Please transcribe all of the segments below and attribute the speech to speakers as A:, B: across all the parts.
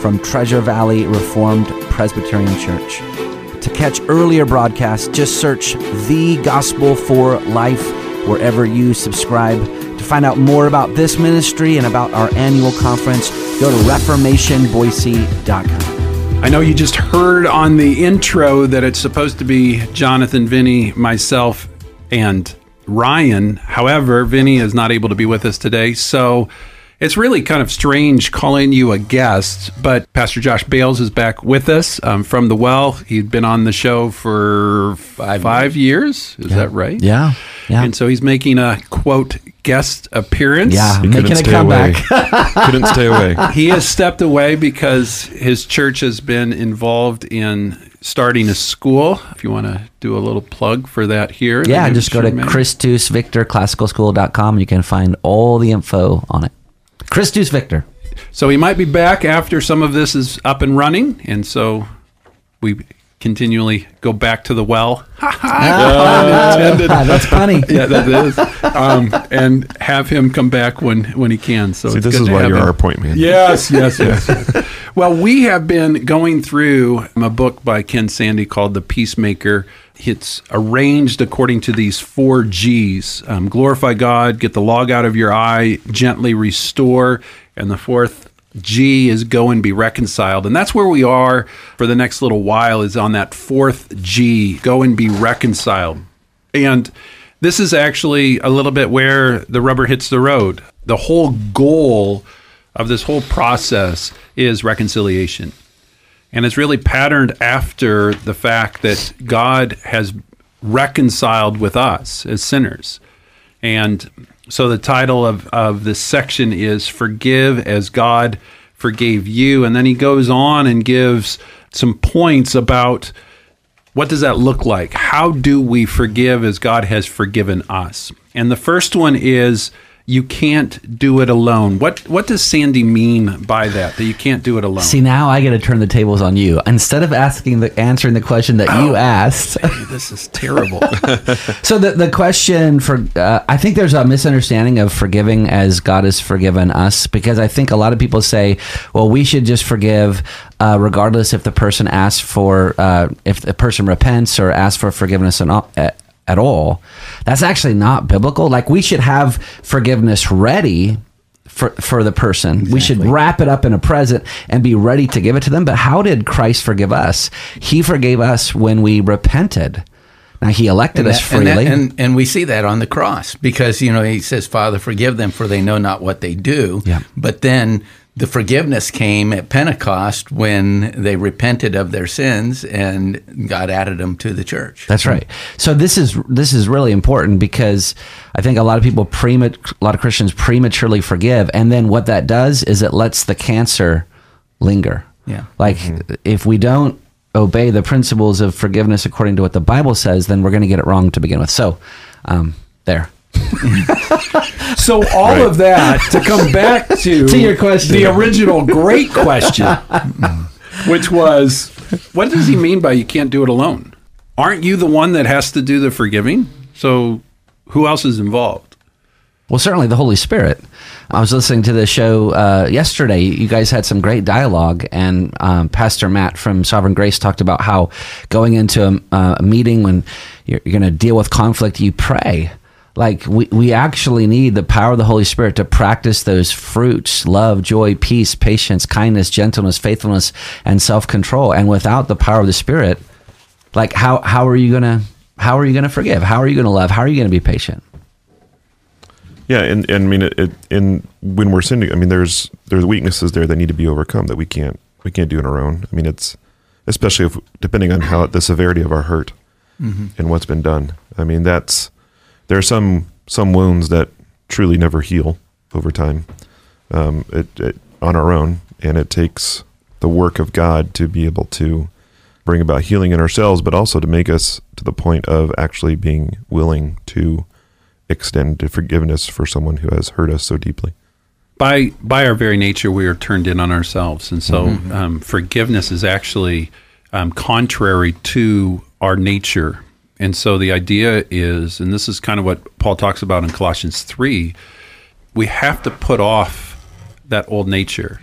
A: from Treasure Valley Reformed Presbyterian Church. To catch earlier broadcasts, just search The Gospel for Life wherever you subscribe. To find out more about this ministry and about our annual conference, go to reformationboise.com.
B: I know you just heard on the intro that it's supposed to be Jonathan, Vinny, myself, and Ryan. However, Vinny is not able to be with us today. So it's really kind of strange calling you a guest, but Pastor Josh Bales is back with us um, from the well. He'd been on the show for five, five years. Is that right?
A: Yeah. Yeah.
B: And so he's making a quote guest appearance.
A: Yeah,
C: He
A: making
C: couldn't
A: a
C: stay away.
A: comeback.
C: couldn't stay away.
B: he has stepped away because his church has been involved in starting a school. If you want to do a little plug for that here.
A: yeah, just go to
B: sure may.
A: ChristusVictorClassicalSchool.com. You can find all the info on it. Christus Victor.
B: So he might be back after some of this is up and running, and so we continually go back to the well.
A: Ah, that's funny.
B: yeah, that is, um, and have him come back when when he can. So
C: See, this is why you're
B: him.
C: our point man.
B: Yes, yes, yes. yes. Well, we have been going through a book by Ken Sande called The Peacemaker. It's arranged according to these four G's um, glorify God, get the log out of your eye, gently restore, and the fourth G is go and be reconciled. And that's where we are for the next little while, is on that fourth G, go and be reconciled. And this is actually a little bit where the rubber hits the road. The whole goal of this whole process is reconciliation. And it's really patterned after the fact that God has reconciled with us as sinners. And so the title of, of this section is Forgive as God Forgave You. And then he goes on and gives some points about what does that look like? How do we forgive as God has forgiven us? And the first one is you can't do it alone. What what does Sande mean by that? That you can't do it alone?
A: See, now I got to turn the tables on you. Instead of asking the answering the question that you asked.
B: this is terrible.
A: so the the question for uh, I think there's a misunderstanding of forgiving as God has forgiven us because I think a lot of people say, well, we should just forgive uh, regardless if the person asks for uh, if the person repents or asks for forgiveness and all. At all. That's actually not biblical. Like we should have forgiveness ready for for the person. We should wrap it up in a present and be ready to give it to them. But how did Christ forgive us? He forgave us when we repented. Now he elected us
D: and, that-
A: freely.
D: and, and we see that on the cross because you know he says, "Father, forgive them, for they know not what they do."
A: Yeah.
D: But then the forgiveness came at Pentecost when they repented of their sins and God added them to the church.
A: That's right. So this is this is really important because I think a lot of people prema- a lot of Christians prematurely forgive, and then what that does is it lets the cancer linger.
D: Yeah.
A: Like if we don't obey the principles of forgiveness according to what the Bible says, then we're going to get it wrong to begin with. So, um, there.
B: So all of that to come back to,
A: To your question.
B: the original great question, which was, what does he mean by you can't do it alone? Aren't you the one that has to do the forgiving? So who else is involved?
A: Well, certainly the Holy Spirit. I was listening to the show uh, yesterday. You guys had some great dialogue, and um, Pastor Matt from Sovereign Grace talked about how going into a, uh, a meeting when you're, you're going to deal with conflict, you pray. Like we, we actually need the power of the Holy Spirit to practice those fruits love, joy, peace, patience, kindness, gentleness, faithfulness, and self control. And without the power of the Spirit, like how, how are you going to how are you going to forgive? How are you going to love? How are you going to be patient?
C: Yeah, and, and I mean, it, it, and when we're sinning, I mean, there's there's weaknesses there that need to be overcome that we can't we can't do on our own. I mean, it's especially if depending on how the severity of our hurt mm-hmm. and what's been done. I mean, that's there are some some wounds that truly never heal over time um, it, it, on our own, and it takes the work of God to be able to bring about healing in ourselves, but also to make us to the point of actually being willing to extend forgiveness for someone who has hurt us so deeply.
B: By by our very nature, we are turned in on ourselves, and so um, forgiveness is actually um, contrary to our nature. And so the idea is, and this is kind of what Paul talks about in Colossians three, we have to put off that old nature,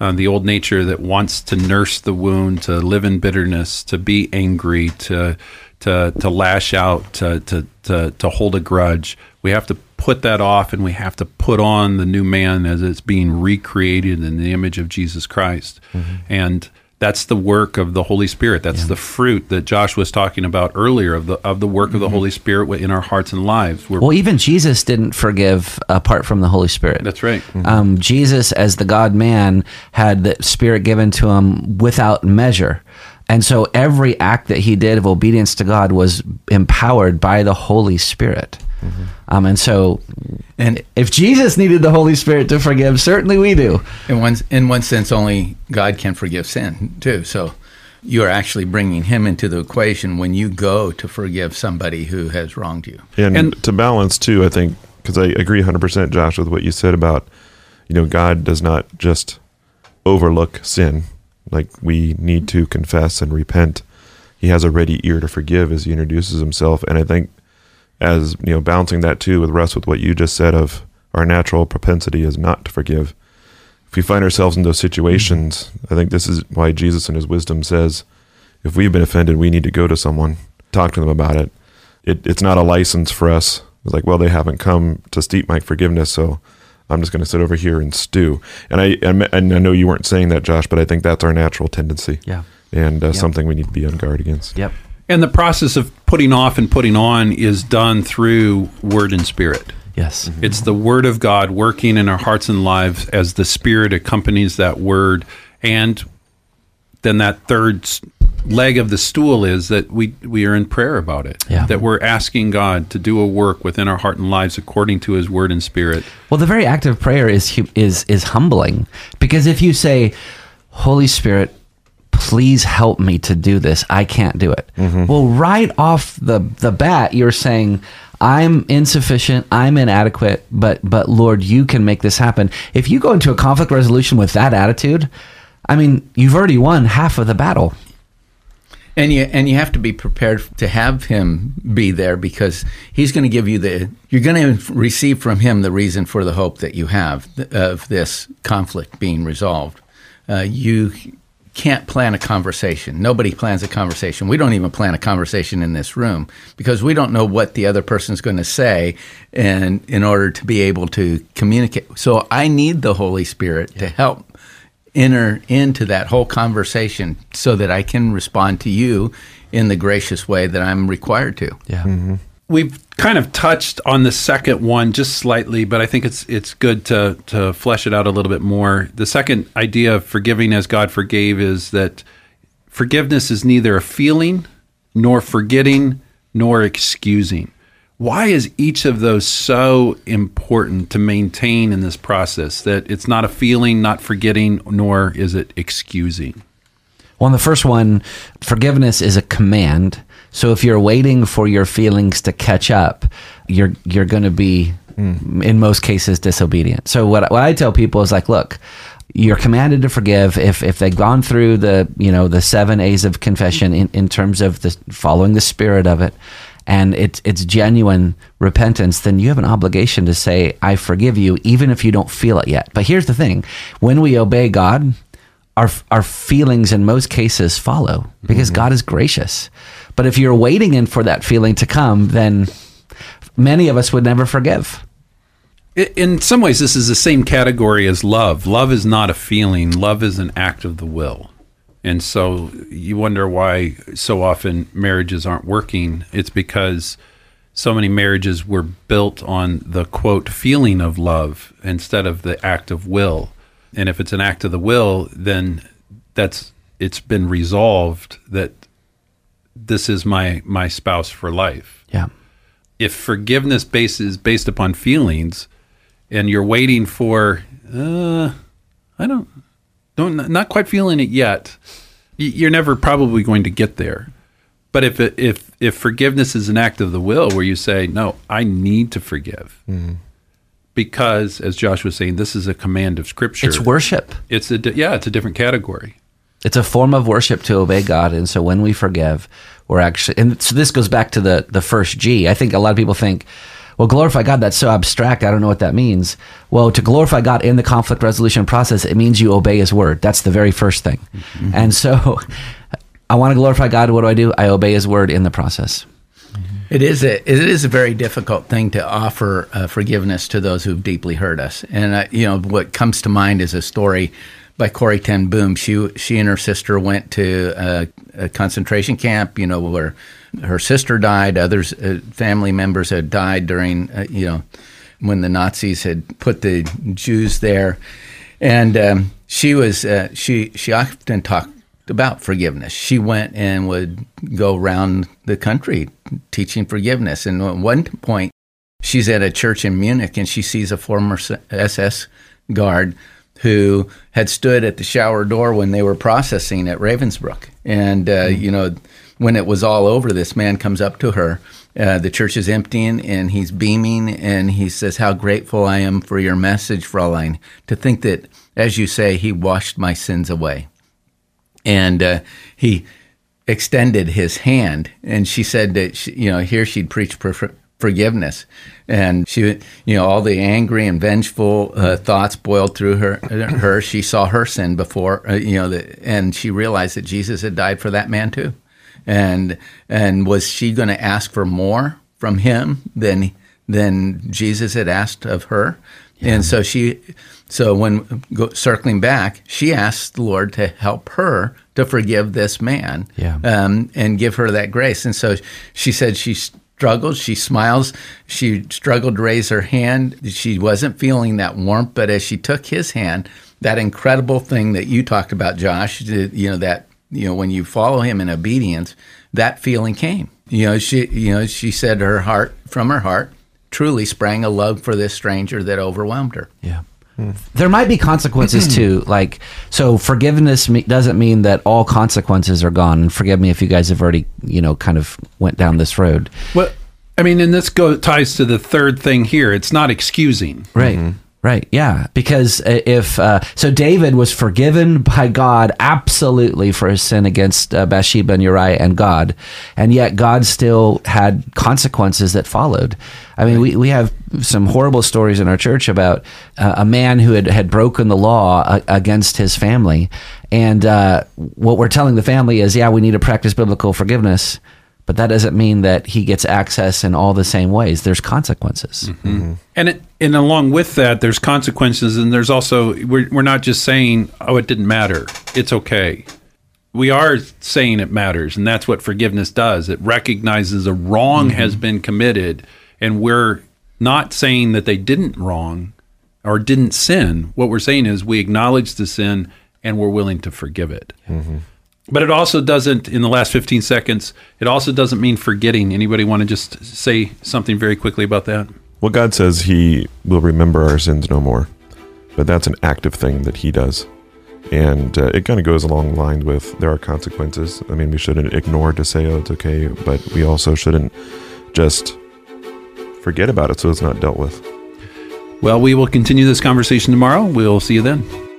B: uh, the old nature that wants to nurse the wound, to live in bitterness, to be angry, to to to lash out, to to to, to hold a grudge. We have to put that off, and we have to put on the new man as it's being recreated in the image of Jesus Christ, and that's the work of the Holy Spirit. That's the fruit that Josh was talking about earlier of the of the work of the Holy Spirit in our hearts and lives. We're,
A: Well, even Jesus didn't forgive apart from the Holy Spirit.
B: that's right.
A: Um, Jesus, as the God man, had the Spirit given to him without measure. And so every act that he did of obedience to God was empowered by the Holy Spirit. Um, and so,
D: And
A: if Jesus needed the Holy Spirit to forgive, certainly we do.
D: in one in one sense, only God can forgive sin too. So you are actually bringing Him into the equation when you go to forgive somebody who has wronged you.
C: And,
B: And-
C: to balance too, I think because I agree 100%, Josh, with what you said about, you know, God does not just overlook sin. Like we need to confess and repent. He has a ready ear to forgive as he introduces himself. And I think as, you know, balancing that too with rest with what you just said of our natural propensity is not to forgive. If we find ourselves in those situations, I think this is why Jesus in his wisdom says, if we've been offended, we need to go to someone, talk to them about it. it it's not a license for us. It's like, well, they haven't come to steep my forgiveness, so I'm just going to sit over here and stew. And I and I know you weren't saying that, Josh, but I think that's our natural tendency.
A: Yeah.
C: And uh, something we need to be on guard against.
A: Yep.
B: And the process of putting off and putting on is done through word and spirit.
A: Yes. Mm-hmm.
B: It's the word of God working in our hearts and lives as the spirit accompanies that word. And then that third leg of the stool is that we, we are in prayer about it.
A: Yeah.
B: That we're asking God to do a work within our heart and lives according to his word and spirit.
A: Well, the very act of prayer is is is humbling because if you say, "Holy Spirit, please help me to do this. I can't do it." Well, right off the the bat, you're saying, "I'm insufficient. I'm inadequate, but but Lord, you can make this happen." If you go into a conflict resolution with that attitude, I mean, you've already won half of the battle.
D: And you and you have to be prepared to have him be there because he's going to give you the you're going to receive from him the reason for the hope that you have of this conflict being resolved. Uh, you can't plan a conversation. Nobody plans a conversation. We don't even plan a conversation in this room because we don't know what the other person's going to say and in order to be able to communicate. So I need the Holy Spirit to help enter into that whole conversation so that I can respond to you in the gracious way that I'm required to.
A: Yeah. Mm-hmm.
B: We've kind of touched on the second one just slightly, but I think it's it's good to to flesh it out a little bit more. The second idea of forgiving as God forgave is that forgiveness is neither a feeling nor forgetting nor excusing. Why is each of those so important to maintain in this process that it's not a feeling, not forgetting, nor is it excusing?
A: Well, the first one, forgiveness is a command. So if you're waiting for your feelings to catch up, you're you're going to be, mm. in most cases, disobedient. So what what I tell people is like, look, you're commanded to forgive if if they've gone through the you know the seven A's of confession in, in terms of the following the spirit of it. And it's it's genuine repentance. Then you have an obligation to say, "I forgive you," even if you don't feel it yet. But here's the thing: when we obey God, our our feelings in most cases follow because mm-hmm. God is gracious. But if you're waiting in for that feeling to come, then many of us would never forgive.
B: In some ways, this is the same category as love. Love is not a feeling, love is an act of the will. And so you wonder why so often marriages aren't working. It's because so many marriages were built on the quote feeling of love instead of the act of will. And if it's an act of the will, then that's it's been resolved that this is my my spouse for life
A: Yeah.
B: if forgiveness base is based upon feelings and you're waiting for uh, i don't don't not quite feeling it yet, you're never probably going to get there. But if it, if if forgiveness is an act of the will, where you say, "No, I need to forgive," because as Josh was saying, this is a command of Scripture.
A: It's worship.
B: It's a yeah, it's a different category.
A: It's a form of worship to obey God, and so when we forgive, we're actually. And so this goes back to the the first G. I think a lot of people think, well, glorify God. That's so abstract. I don't know what that means. Well, to glorify God in the conflict resolution process, it means you obey His word. That's the very first thing. And so, I want to glorify God. What do I do? I obey His word in the process.
D: It is a it is a very difficult thing to offer uh, forgiveness to those who've deeply hurt us. And uh, you know what comes to mind is a story by Corrie Ten Boom. She she and her sister went to a, a concentration camp. You know where her sister died. Others uh, family members had died during uh, you know when the Nazis had put the Jews there. And um, she was uh, she she often talked about forgiveness. She went and would go around the country teaching forgiveness. And at one point, she's at a church in Munich and she sees a former SS guard who had stood at the shower door when they were processing at Ravensbrück. And, uh, you know, when it was all over, this man comes up to her. Uh, the church is emptying and he's beaming and he says, How grateful I am for your message, Fraulein. To think that, as you say, he washed my sins away and uh, he extended his hand and she said that she, you know here she'd preach for forgiveness. And she you know all the angry and vengeful uh, thoughts boiled through her her. She saw her sin before uh, you know the, and she realized that Jesus had died for that man too. And and was she going to ask for more from him than than Jesus had asked of her? And so she, so when go, circling back, she asked the Lord to help her to forgive this man,
A: Yeah.
D: um, and give her that grace. And so she said she struggled. She smiles. She struggled to raise her hand. She wasn't feeling that warmth, but as she took his hand, that incredible thing that you talked about, Josh, you know that you know when you follow him in obedience, that feeling came. You know, she, you know, she said her heart from her heart truly sprang a love for this stranger that overwhelmed her.
A: Yeah. There might be consequences too. Like, so forgiveness me- doesn't mean that all consequences are gone. And forgive me if you guys have already, you know, kind of went down this road.
B: Well, I mean, and this go ties to the third thing here. It's not excusing.
A: Right. Right. Yeah. Because uh, if uh, so, David was forgiven by God absolutely for his sin against uh, Bathsheba and Uriah and God, and yet God still had consequences that followed. I mean, we, we have some horrible stories in our church about uh, a man who had, had broken the law uh, against his family. And uh, what we're telling the family is, yeah, we need to practice biblical forgiveness. But that doesn't mean that he gets access in all the same ways. There's consequences.
B: And it, and along with that, there's consequences, and there's also we're we're not just saying, oh, it didn't matter. It's okay. We are saying it matters, and that's what forgiveness does. It recognizes a wrong has been committed, and we're not saying that they didn't wrong or didn't sin. What we're saying is we acknowledge the sin and we're willing to forgive it. But it also doesn't, in the last 15 seconds, it also doesn't mean forgetting. Anybody want to just say something very quickly about that?
C: Well, God says He will remember our sins no more, but that's an active thing that He does, and uh, it kind of goes along the line with there are consequences. I mean, we shouldn't ignore to say, "Oh, it's okay," but we also shouldn't just forget about it so it's not dealt with.
B: Well, we will continue this conversation tomorrow. We'll see you then.